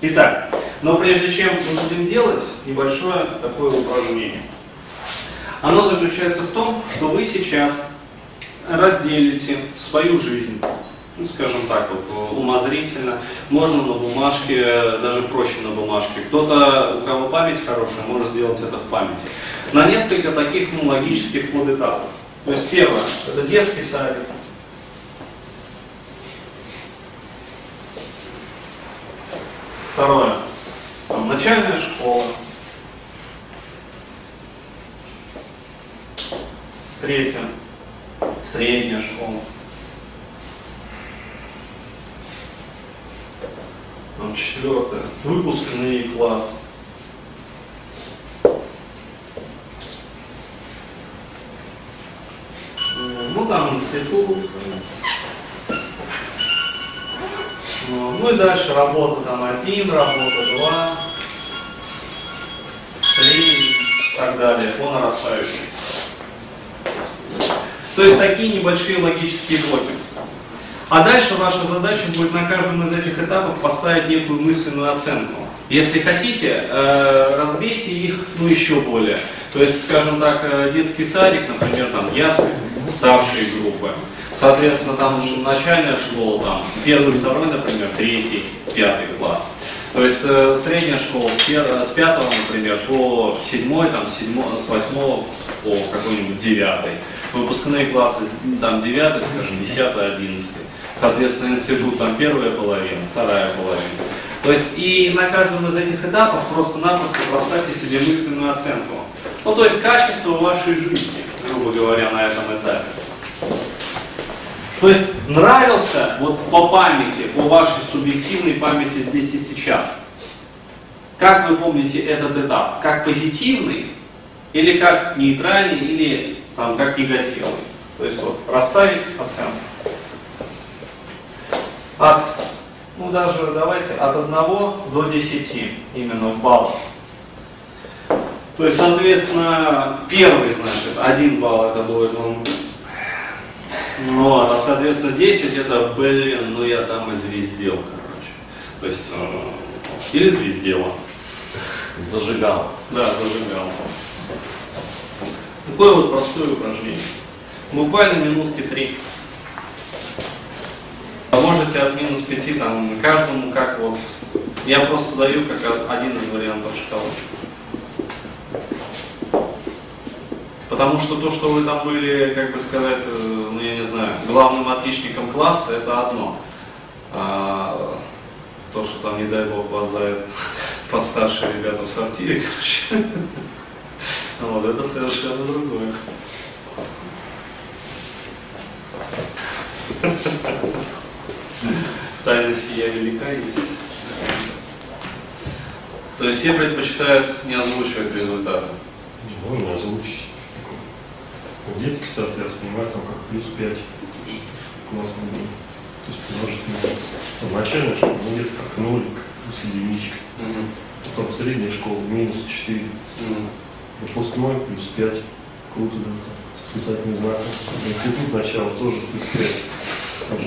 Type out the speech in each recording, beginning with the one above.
Итак, но прежде чем мы будем делать, небольшое такое упражнение. Оно заключается в том, что вы сейчас разделите свою жизнь, ну, скажем так, вот, умозрительно, можно на бумажке, даже проще на бумажке. Кто-то, у кого память хорошая, может сделать это в памяти. На несколько таких ну, логических подэтапов. То есть первое, это детский садик. Второе, там, начальная школа. Третье, средняя школа. Там, четвертое, выпускные класс. Ну там институт. Ну и дальше работа там один, работа два, три и так далее, по нарастающей. То есть такие небольшие логические блоки. А дальше ваша задача будет на каждом из этих этапов поставить некую мысленную оценку. Если хотите, э, разбейте их ну, еще более. То есть, скажем так, э, детский садик, например, там ясли, старшие группы. Соответственно, там уже начальная школа, там первый, второй, например, третий, пятый класс. То есть э, средняя школа с пятого, например, по седьмой, там, седьмой, с восьмого по какой-нибудь девятый. Выпускные классы, там, девятый, скажем, десятый, одиннадцатый. Соответственно, институт там первая половина, вторая половина. То есть и на каждом из этих этапов просто-напросто поставьте себе мысленную оценку. Ну, то есть качество вашей жизни, грубо говоря, на этом этапе. То есть нравился вот по памяти, по вашей субъективной памяти здесь и сейчас. Как вы помните этот этап? Как позитивный или как нейтральный или там, как негативный? То есть вот расставить оценку. От, ну даже давайте от 1 до 10 именно в баллах. То есть, соответственно, первый, значит, один балл это будет ну, а соответственно 10 это, блин, ну я там и звездел, короче. То есть, э, или звездела. Зажигал. Да, зажигал. Такое вот простое упражнение. Буквально минутки три. А можете от минус 5 там каждому как вот. Я просто даю как один из вариантов шкалы. Потому что то, что вы там были, как бы сказать, э, ну я не знаю, главным отличником класса, это одно. А то, что там, не дай бог, вас за это постарше ребята в сортире, короче, вот это совершенно другое. Тайна сия велика есть. То есть все предпочитают не озвучивать результаты. Не можно озвучить. Детский сад, я воспринимаю там как плюс 5. Классно было. То есть положительный Там начальная школа, ну где-то как нолик, плюс единичка. Мгм. Потом средняя школа минус 4. Мгм. Выпускной плюс 5. Круто, да, там, с восклицательным знаком. Институт начало тоже плюс 5. Там,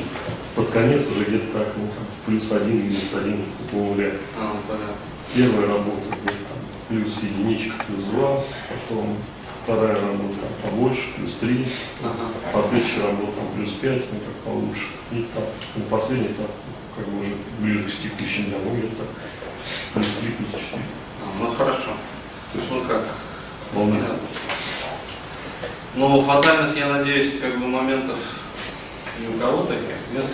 под конец уже где-то так, ну, там, плюс 1, минус 1 по нуля. А, понятно. Первая работа где-то там плюс единичка, плюс 2, потом вторая работа там, побольше, плюс 3, Ага. последующая работа там, плюс 5, ну как получше. И там, ну, последний там, как бы уже ближе к текущим ну где-то плюс 3, плюс 4. А, Ну хорошо. То есть ну как? Волнистый. Ну, фатальных, я надеюсь, как бы моментов ни у кого таких, нет?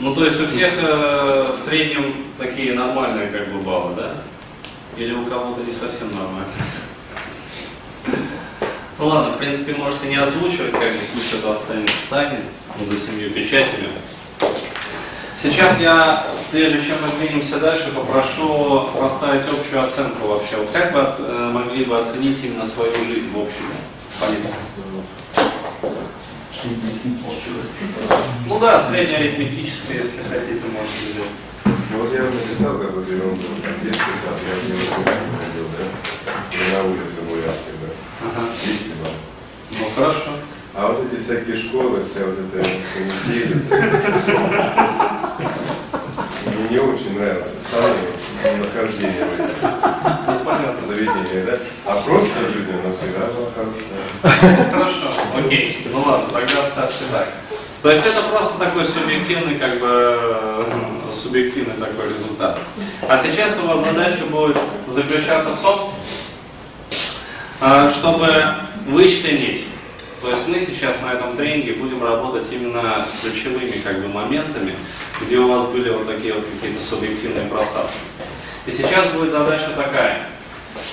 Ну, то есть у всех э, в среднем такие нормальные как бы баллы, да? Или у кого-то не совсем нормально? Ну ладно, в принципе, можете не озвучивать, как бы пусть это останется в тайне, за семью печатями. Сейчас я, прежде чем мы двинемся дальше, попрошу поставить общую оценку вообще. Вот как вы оц- э, могли бы оценить именно свою жизнь в общем полиции? Ну да, среднеарифметическое, если хотите, можете сделать. Ну вот я написал как бы ерунду, там детский сад, я не ходил, да? И на улице гулял всегда. Ага. 10 баллов. Ну хорошо. А вот эти всякие школы, вся вот эта канитель, мне не очень нравился сами нахождение в этом заведении, да? А просто люди, но всегда была хорошая. Хорошо, окей. Ну ладно, тогда оставьте так. То есть это просто такой субъективный, как бы, э, субъективный такой результат. А сейчас у вас задача будет заключаться в том, чтобы вычленить. То есть мы сейчас на этом тренинге будем работать именно с ключевыми как бы, моментами, где у вас были вот такие вот какие-то субъективные просадки. И сейчас будет задача такая.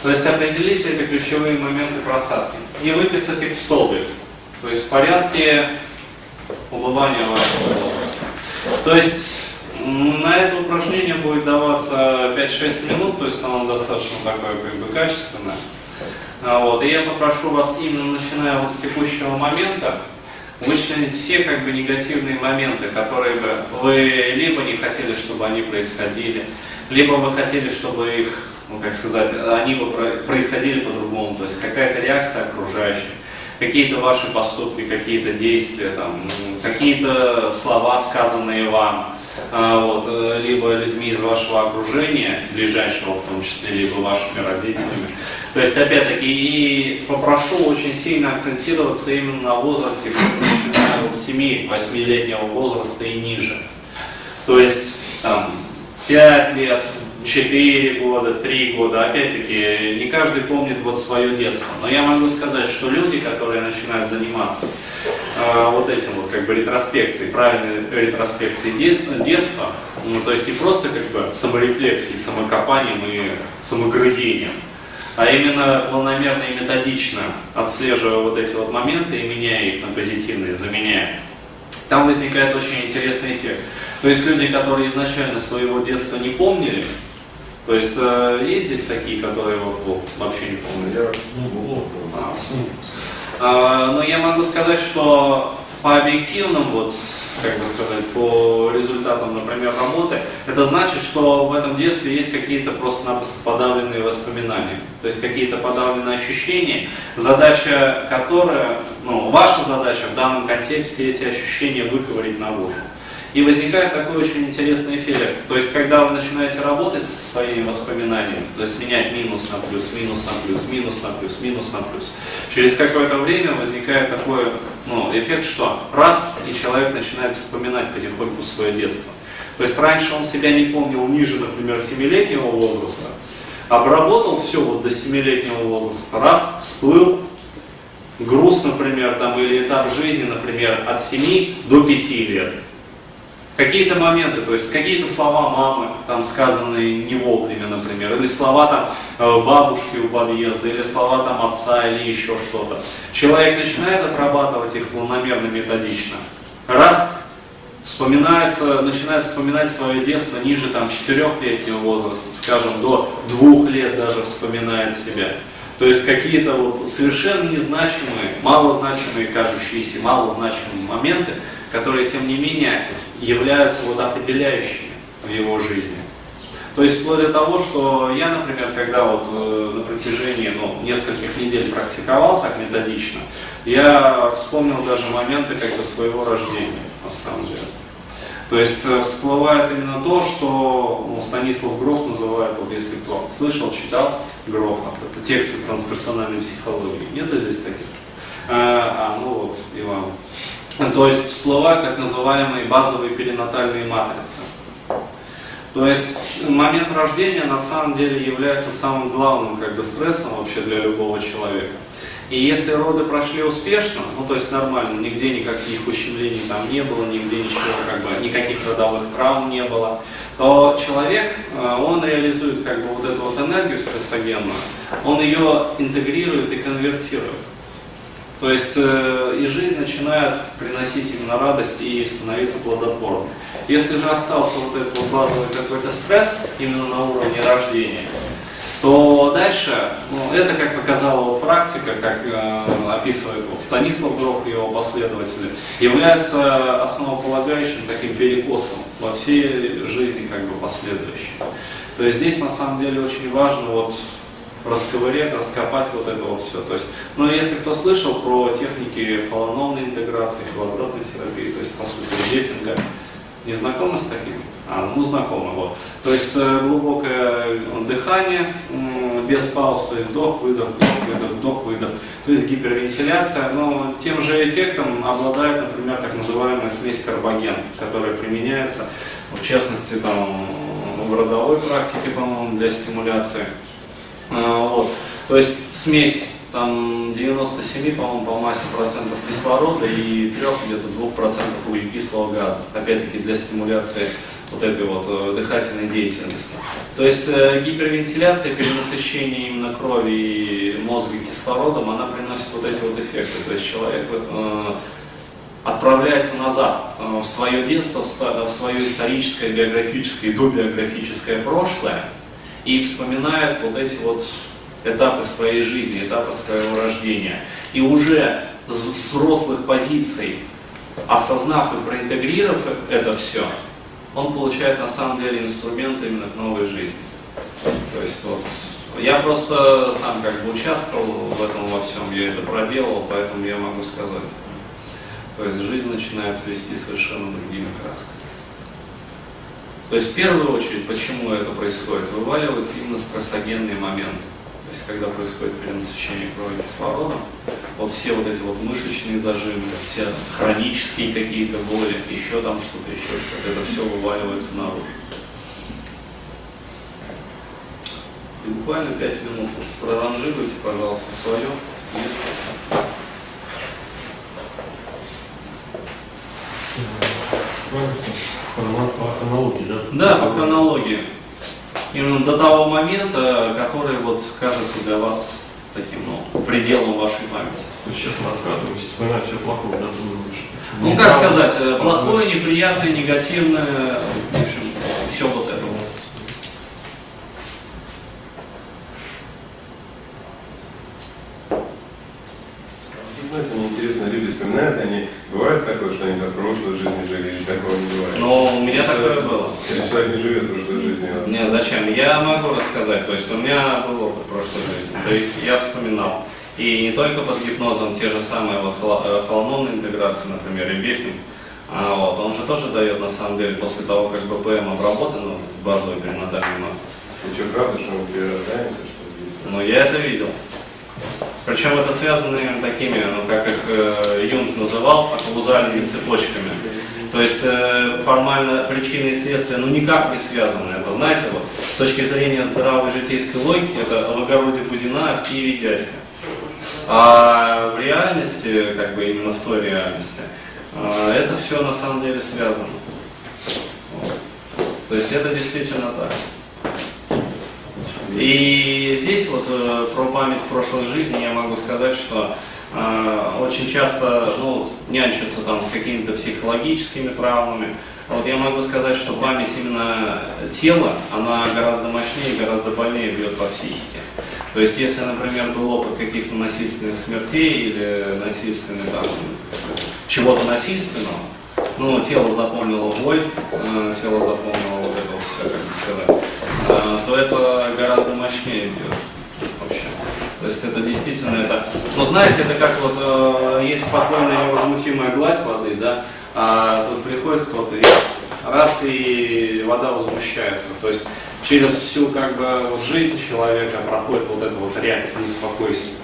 То есть определить эти ключевые моменты просадки и выписать их в столбик. То есть в порядке убывания вашего возраста. То есть на это упражнение будет даваться 5-6 минут, то есть оно достаточно такое как бы качественное. А, вот, и я попрошу вас именно начиная вот с текущего момента вычленить все как бы негативные моменты, которые бы вы либо не хотели, чтобы они происходили, либо вы хотели, чтобы их, ну как сказать, они бы происходили по-другому, то есть какая-то реакция окружающих, какие-то ваши поступки, какие-то действия, там, какие-то слова, сказанные вам, вот, э, либо людьми из вашего окружения, ближайшего в том числе, либо вашими родителями. То есть, опять-таки, и попрошу очень сильно акцентироваться именно на возрасте, начиная с 7-8-летнего возраста и ниже. То есть, там, 5 лет, 4 года, 3 года, опять-таки, не каждый помнит вот свое детство. Но я могу сказать, что люди, которые начинают заниматься э, вот этим вот как бы ретроспекцией, правильной ретроспекцией де- детства, ну, то есть не просто как бы саморефлексией, самокопанием и самогрызением, а именно планомерно и методично отслеживая вот эти вот моменты и меняя их на позитивные, заменяя, там возникает очень интересный эффект. То есть люди, которые изначально своего детства не помнили, то есть э, есть здесь такие, которые вот, вообще не помнят? А, а, но я могу сказать, что по объективным, вот, как бы сказать, по результатам, например, работы, это значит, что в этом детстве есть какие-то просто-напросто подавленные воспоминания, то есть какие-то подавленные ощущения, задача которая, ну, ваша задача в данном контексте эти ощущения выковырить наружу. И возникает такой очень интересный эффект. То есть, когда вы начинаете работать со своими воспоминаниями, то есть менять минус на плюс, минус на плюс, минус на плюс, минус на плюс, через какое-то время возникает такой ну, эффект, что раз, и человек начинает вспоминать потихоньку свое детство. То есть раньше он себя не помнил ниже, например, 7-летнего возраста, обработал все вот до 7-летнего возраста, раз, всплыл, груз, например, там, или этап жизни, например, от 7 до 5 лет какие-то моменты, то есть какие-то слова мамы, там сказанные не вовремя, например, или слова там э, бабушки у подъезда, или слова там отца, или еще что-то. Человек начинает отрабатывать их планомерно, методично. Раз, вспоминается, начинает вспоминать свое детство ниже там четырехлетнего возраста, скажем, до двух лет даже вспоминает себя. То есть какие-то вот совершенно незначимые, малозначимые, кажущиеся малозначимые моменты, которые, тем не менее, являются вот определяющими в его жизни. То есть вплоть до того, что я, например, когда вот э, на протяжении ну, нескольких недель практиковал так методично, я вспомнил даже моменты как бы своего рождения, на самом деле. То есть э, всплывает именно то, что ну, Станислав Грох называет, вот если кто слышал, читал Гроха, это тексты трансперсональной психологии. Нет здесь таких? А, а ну вот, Иван. То есть всплывают так называемые базовые перинатальные матрицы. То есть момент рождения на самом деле является самым главным как бы, стрессом вообще для любого человека. И если роды прошли успешно, ну то есть нормально, нигде никаких ущемлений там не было, нигде ничего, как бы, никаких родовых травм не было, то человек, э, он реализует как бы вот эту вот энергию стрессогенную, он ее интегрирует и конвертирует. То есть э, и жизнь начинает приносить именно радость и становиться плодотворной. Если же остался вот этот вот базовый какой-то стресс именно на уровне рождения, то дальше, ну, это, как показала вот практика, как э, описывает вот Станислав Грох и его последователи, является основополагающим таким перекосом во всей жизни как бы последующей. То есть здесь на самом деле очень важно вот расковырять, раскопать вот это вот все. То есть, ну, если кто слышал про техники холономной интеграции, квадратной терапии, то есть, по сути, репинга, Не знакомы с таким? А, ну знакомы, вот. То есть э, глубокое дыхание, без пауз, то есть вдох, выдох, вдох, выдох, вдох, выдох. То есть гипервентиляция, но тем же эффектом обладает, например, так называемая смесь карбоген, которая применяется, в частности, там, в родовой практике, по-моему, для стимуляции. А, вот. То есть смесь там 97, по-моему, по массе процентов кислорода и 3 где-то 2 процентов углекислого газа. Опять-таки для стимуляции вот этой вот э, дыхательной деятельности. То есть э, гипервентиляция, перенасыщение именно крови и мозга кислородом, она приносит вот эти вот эффекты. То есть человек э, отправляется назад э, в свое детство, в свое историческое, биографическое и добиографическое прошлое и вспоминает вот эти вот этапы своей жизни, этапы своего рождения. И уже с взрослых позиций, осознав и проинтегрировав это все, он получает на самом деле инструменты именно к новой жизни. То есть вот я просто сам как бы участвовал в этом во всем, я это проделал, поэтому я могу сказать. То есть жизнь начинает цвести совершенно другими красками. То есть в первую очередь, почему это происходит, вываливается именно стрессогенные моменты. То есть когда происходит перенасыщение крови кислородом, вот все вот эти вот мышечные зажимы, все хронические какие-то боли, еще там что-то, еще что-то, это все вываливается наружу. И буквально 5 минут проранжируйте, пожалуйста, свое место. По хронологии, да? Да, по хронологии. Именно до того момента, который вот кажется для вас таким, ну, пределом вашей памяти. То есть сейчас мы откатываемся, вспоминаем все плохое, да? Ну, как сказать, э, плохое, неприятное, негативное, в общем, все вот это вот. Знаете, мне интересно, люди вспоминают, они бывает такое, что они в прошлой жизни жили, или такого не бывает? Но у меня такое было. Или человек не живет в прошлой жизни, а Не, зачем? Я могу рассказать. То есть у меня был опыт прошлой жизни. То есть я вспоминал. И не только под гипнозом, те же самые вот э, холононные интеграции, например, и Бехин, а вот, он же тоже дает, на самом деле, после того, как БПМ обработан, ну, базовый перинатальный матриц. И что, правда, что мы перерождаемся, что здесь? Ну, я это видел. Причем это связано именно такими, ну, как их э, Юнг называл, каузальными цепочками. То есть э, формально причины и следствия ну, никак не связаны. Это, знаете, вот, с точки зрения здравой житейской логики, это в огороде Бузина, а в Киеве дядька. А в реальности, как бы именно в той реальности, э, это все на самом деле связано. То есть это действительно так. И здесь вот э, про память прошлой жизни я могу сказать, что э, очень часто ну, нянчатся там с какими-то психологическими травмами. Вот я могу сказать, что память именно тела, она гораздо мощнее, гораздо больнее бьет по психике. То есть, если, например, был опыт каких-то насильственных смертей или насильственных там, чего-то насильственного, ну, тело запомнило боль, э, тело запомнило вот это все, как бы сказать, э, то это гораздо мощнее бьет вообще. То есть это действительно это. Но знаете, это как вот э, есть спокойная невозмутимая гладь воды, да, а тут приходит кто-то и раз и вода возмущается. То есть через всю как бы вот жизнь человека проходит вот это вот ряд неспокойствия.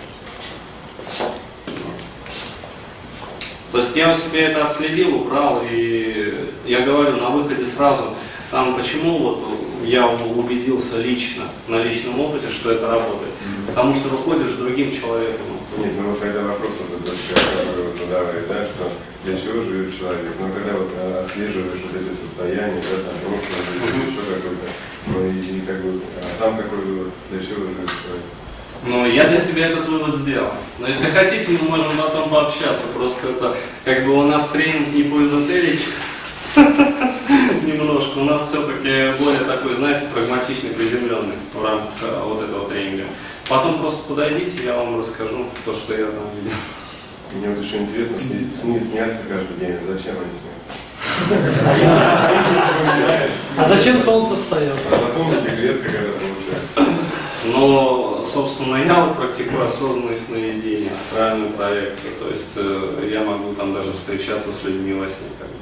То есть я у себя это отследил, убрал, и я говорю на выходе сразу, там почему вот я убедился лично, на личном опыте, что это работает. Потому что выходишь с другим человеком. Нет, ну вот когда вопрос вот этот который вы задавали, да, что для чего живет человек, но когда вот э, отслеживаешь вот эти состояния, да, там прошлое, еще какой-то, ну и, и как бы, а там какой вывод, для чего живет человек? Ну, я для себя этот вывод сделал. Но если хотите, мы можем потом пообщаться. Просто это, как бы у нас тренинг не по эзотерике. Немножко. У нас все-таки более такой, знаете, прагматичный, приземленный в рамках э, вот этого тренинга. Потом просто подойдите, я вам расскажу то, что я там видел. Мне вот еще интересно, сны, сны снятся каждый день, зачем они снятся? А зачем солнце встает? А потом регрет какая-то получается. Но, собственно, я вот практикую осознанное сновидение, астральную проекцию. То есть э, я могу там даже встречаться с людьми во сне. Как бы.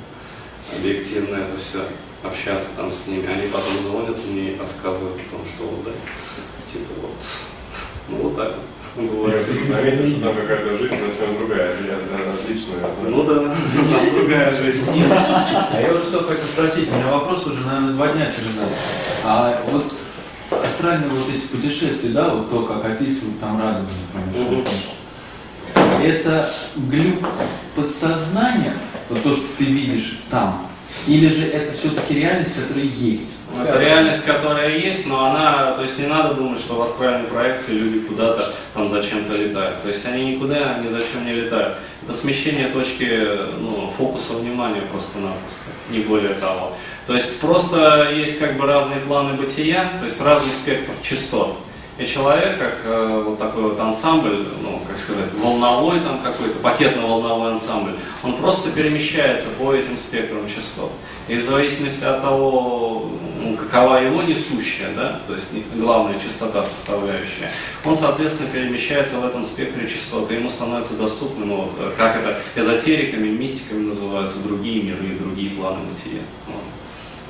объективно это все, общаться там с ними. Они потом звонят мне и рассказывают о том, что вот, да, типа вот, ну вот так вот. Я Бывает. заметил, что там какая-то жизнь совсем другая, отличная. Ну да, у нас другая жизнь. А я вот что хочу спросить, у меня вопрос уже, наверное, два дня чередовал. А вот астральные вот эти путешествия, да, вот то, как описывают там радугу, например, это глюк подсознания, вот то, что ты видишь там, или же это все-таки реальность, которая есть? Это реальность, которая есть, но она, то есть не надо думать, что в астральной проекции люди куда-то там зачем-то летают. То есть они никуда ни зачем не летают. Это смещение точки ну, фокуса внимания просто-напросто, не более того. То есть просто есть как бы разные планы бытия, то есть разный спектр частот. И человек, как э, вот такой вот ансамбль, ну, как сказать, волновой там какой-то, пакетно-волновой ансамбль, он просто перемещается по этим спектрам частот. И в зависимости от того, ну, какова его несущая, да, то есть главная частота составляющая, он, соответственно, перемещается в этом спектре частот, и ему становится доступным, ну, вот, э, как это эзотериками, мистиками называются, другие миры и другие планы бытия. Вот.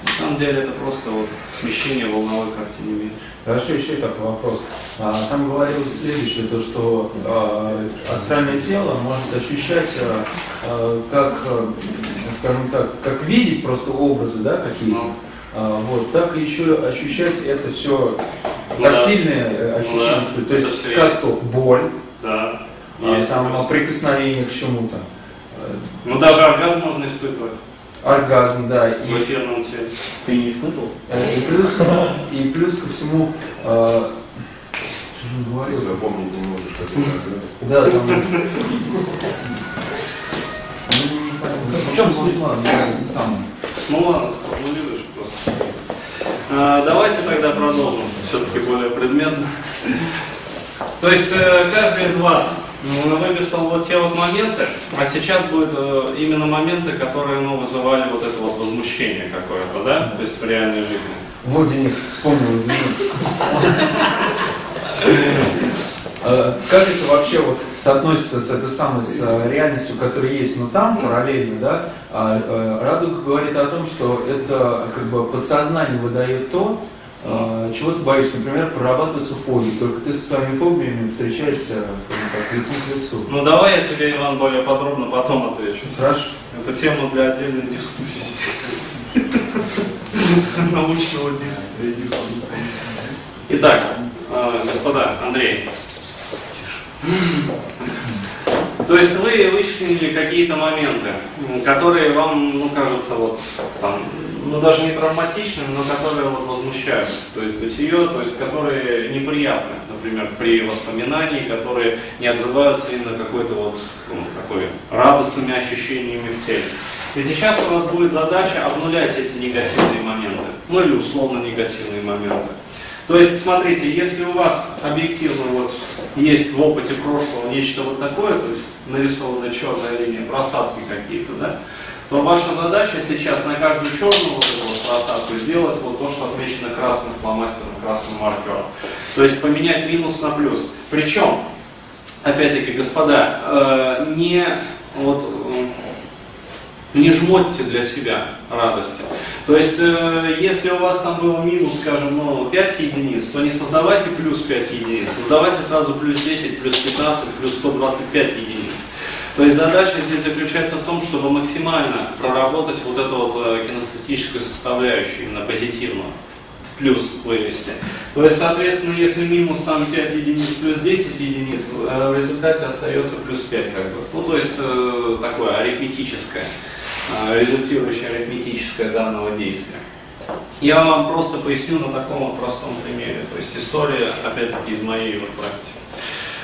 На самом деле это просто вот смещение волновой картины мира. Хорошо, еще такой вопрос. А, Там говорилось следующее, то, что а, астральное тело может ощущать, а, а, как, а, скажем так, как видеть просто образы, да, какие-то, Ну. Вот, так и еще ощущать это все да. тактильные э, Ну ощущения, да, то есть это всё как есть. то боль, Да. а, Есть там такое. прикосновение к чему-то, э, Ну даже оргазм можно испытывать оргазм, да, и в эфирном теле. Ты не испытывал? Э, И плюс, и плюс ко всему, э, что же он говорил? Запомнить не можешь, как. Да, там... Ну. В чем? Ладно, я не сам. Ну ладно, сформулируешь просто. А, давайте тогда продолжим, все-таки более предметно. То есть э, каждый из вас ну, выписал вот те вот моменты, а сейчас будут э, именно моменты, которые ну, вызывали вот это вот возмущение какое-то, да, то есть в реальной жизни. Вот, Денис, вспомнил, извините. Э, Как это вообще вот соотносится с этой самой с э, реальностью, которая есть, но там параллельно, да? А, э, Радуга говорит о том, что это как бы подсознание выдает то, чего ты боишься. Например, прорабатываются фобии. Только ты со своими фобиями встречаешься, скажем так, лицом к лицу. Ну давай я тебе, Иван, более подробно потом отвечу. Хорошо? Это тема для отдельной дискуссии. Научного дис- дискуссии. Итак, господа, Андрей. То есть вы вычленили какие-то моменты, которые вам, ну, кажется, вот там, ну, даже не травматичными, но которые вот возмущают. То есть бытие, то есть которые неприятны, например, при воспоминании, которые не отзываются именно какой-то вот, ну, такой радостными ощущениями в теле. И сейчас у вас будет задача обнулять эти негативные моменты, ну или условно негативные моменты. То есть, смотрите, если у вас объективно вот есть в опыте прошлого нечто вот такое, то есть нарисованная черная линия, просадки какие-то, да, то ваша задача сейчас на каждую черную вот эту вот просадку сделать вот то, что отмечено красным фломастером, красным маркером. То есть поменять минус на плюс. Причем, опять-таки, господа, э, не вот не жмотьте для себя радости. То есть, э, если у вас там был минус, скажем, ну, 5 единиц, то не создавайте плюс 5 единиц, создавайте сразу плюс 10, плюс 15, плюс 125 единиц. То есть задача здесь заключается в том, чтобы максимально проработать вот эту вот э, кинестетическую составляющую, именно позитивную, в плюс вывести. То есть, соответственно, если минус там 5 единиц плюс 10 единиц, э, в результате остается плюс 5 как бы. Ну, то есть такое арифметическое, э, результирующее арифметическое данного действия. Я вам просто поясню на таком простом примере. То есть история, опять-таки, из моей вот практики.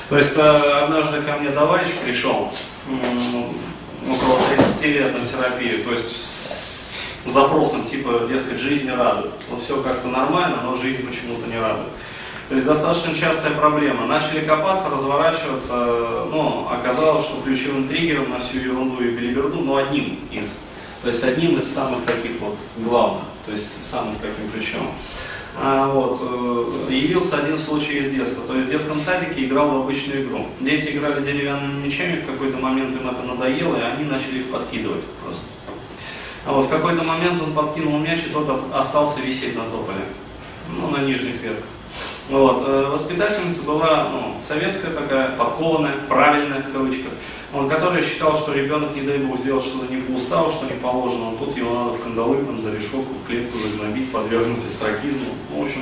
То есть э, однажды ко мне товарищ пришел, около 30 лет на терапию, то есть с запросом типа, дескать, жизнь не радует. Вот все как-то нормально, но жизнь почему-то не радует. То есть достаточно частая проблема. Начали копаться, разворачиваться, но оказалось, что ключевым триггером на всю ерунду и белиберду, ну, одним из. То есть одним из самых таких вот главных, то есть самым таким ключевым. А, вот, э, явился один случай из детства. То есть в детском садике играл в обычную игру. Дети играли деревянными мячами, в какой-то момент им это надоело, и они начали их подкидывать просто. А вот в какой-то момент он подкинул мяч, и тот от- остался висеть на тополе, ну, на нижних ветках. Вот. э, Воспитательница была ну, советская такая, подкованная, правильная в кавычках, вот, которая считала, что ребенок, не дай бог, сделал что-то не по уставу, что не положено, тут его надо в кандалы, там, за решетку, в клетку загнобить, подвергнуть эстракизму. Ну, в общем,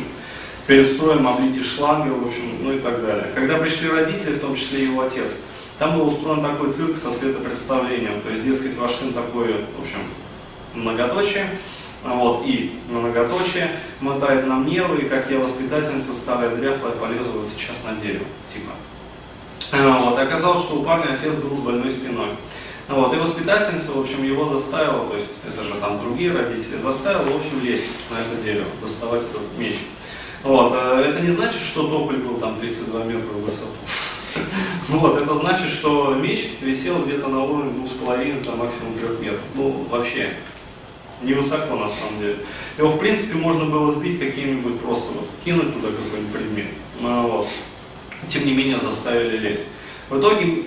перед строем облить из шланга, в общем, ну и так далее. Когда пришли родители, в том числе его отец, там был устроен такой цирк со светопредставлением, то есть, дескать, ваш сын такой, в общем, многоточие, вот, и многоточие мотает нам нервы, и как я воспитательница старая дряхлая полезу вот сейчас на дерево, типа. А, Вот, оказалось, что у парня отец был с больной спиной. Вот, и воспитательница, в общем, его заставила, то есть это же там другие родители, заставила, в общем, лезть на это дерево, доставать этот меч. Вот, э, это не значит, что тополь был там 32 метра в высоту. Вот, это значит, что меч висел где-то на уровне двух с половиной, там максимум трех метров. Ну, вообще, невысоко на самом деле. Его, в принципе, можно было сбить каким-нибудь просто вот, кинуть туда какой-нибудь предмет. Ну, вот. Тем не менее, заставили лезть. В итоге,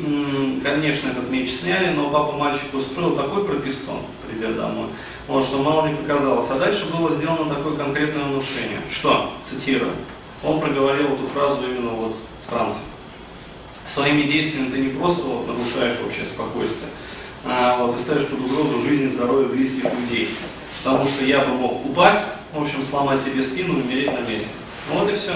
конечно, этот меч сняли, но папа мальчику устроил такой пропискон, придя домой, вот, что мало не показалось. А дальше было сделано такое конкретное внушение. Что? Цитирую. Он проговорил эту фразу именно вот в трансе. Своими действиями ты не просто вот, нарушаешь общее спокойствие, а вот, и ставишь под угрозу жизнь и здоровье близких людей. Потому что я бы мог упасть, в общем, сломать себе спину и умереть на месте. Вот и все.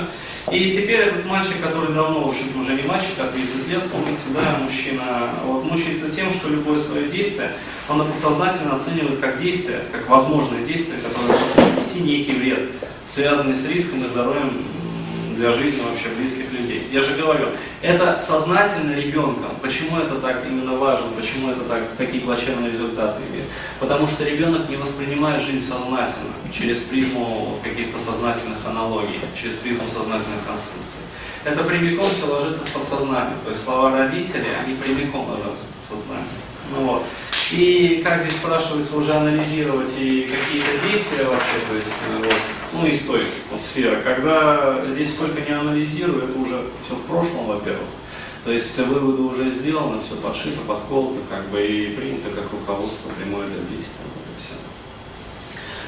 И теперь этот мальчик, который давно, в общем уже не мальчик, а 30 лет, помните, да, мужчина, вот, мучается тем, что любое свое действие, он подсознательно оценивает как действие, как возможное действие, которое принести некий вред, связанный с риском и здоровьем для жизни вообще близких людей. Я же говорю, это сознательно ребенком. Почему это так именно важно, почему это так, такие плачевные результаты имеет? Потому что ребенок не воспринимает жизнь сознательно, через призму каких-то сознательных аналогий, через призму сознательных конструкций. Это прямиком все ложится в подсознание. То есть слова родителей, они прямиком ложатся в подсознание. Ну, вот. И как здесь спрашивается уже анализировать и какие-то действия вообще, то есть э, вот, ну из той вот, сферы, когда здесь сколько не анализирую, это уже все в прошлом, во-первых. То есть выводы уже сделаны, все подшито, подколото, как бы и принято как руководство прямое для действия. Вот и все.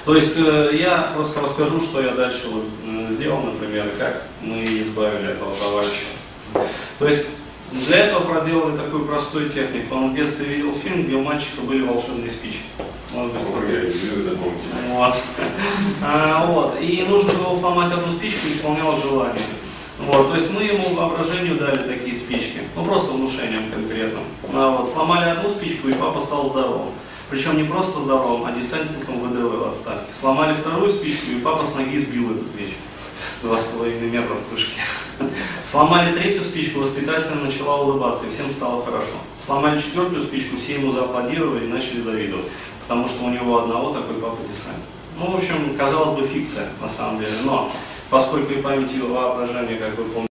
То есть э, я просто расскажу, что я дальше вот, сделал, например, и как мы избавили этого товарища. То есть для этого проделали такую простую технику. Он в детстве видел фильм, где у мальчика были волшебные спички. Может быть, я вот. А, вот. И нужно было сломать одну спичку, и исполнялось желание. Вот. То есть мы ему воображению дали такие спички. Ну просто внушением конкретным. А, вот. Сломали одну спичку, и папа стал здоровым. Причем не просто здоровым, а десантником ВДВ в отставке. Сломали вторую спичку, и папа с ноги сбил этот меч. Два с половиной метра в прыжке. Сломали третью спичку, воспитательница начала улыбаться, и всем стало хорошо. Сломали четвертую спичку, все ему зааплодировали и начали завидовать, потому что у него одного такой папа десант. Ну, в общем, казалось бы, фикция на самом деле, но поскольку и память и воображение, как вы помните,